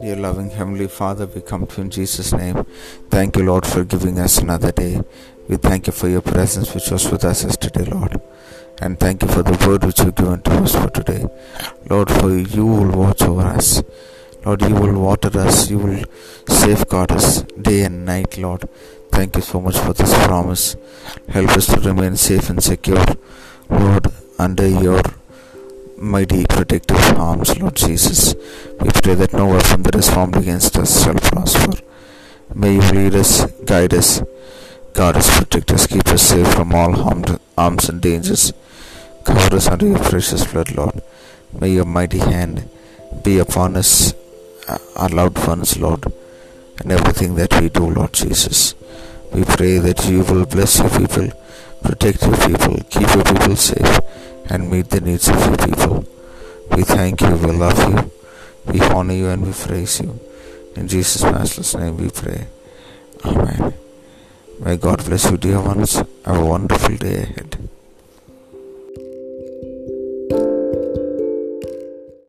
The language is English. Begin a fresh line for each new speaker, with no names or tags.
Dear loving Heavenly Father, we come to you in Jesus' name. Thank you, Lord, for giving us another day. We thank you for your presence which was with us yesterday, Lord. And thank you for the word which you've given to us for today. Lord, for you will watch over us. Lord, you will water us, you will safeguard us day and night, Lord. Thank you so much for this promise. Help us to remain safe and secure, Lord, under your mighty protective arms, Lord Jesus. We pray that no weapon that is formed against us shall prosper. May you lead us, guide us, guard us, protect us, keep us safe from all harms and dangers. Cover us under your precious blood, Lord. May your mighty hand be upon us, uh, our allowed for us, Lord, and everything that we do, Lord Jesus. We pray that you will bless your people, protect your people, keep your people safe and meet the needs of your people. We thank you, we love you, we honor you, and we praise you. In Jesus' matchless name we pray. Amen. May God bless you, dear ones. Have a wonderful day ahead.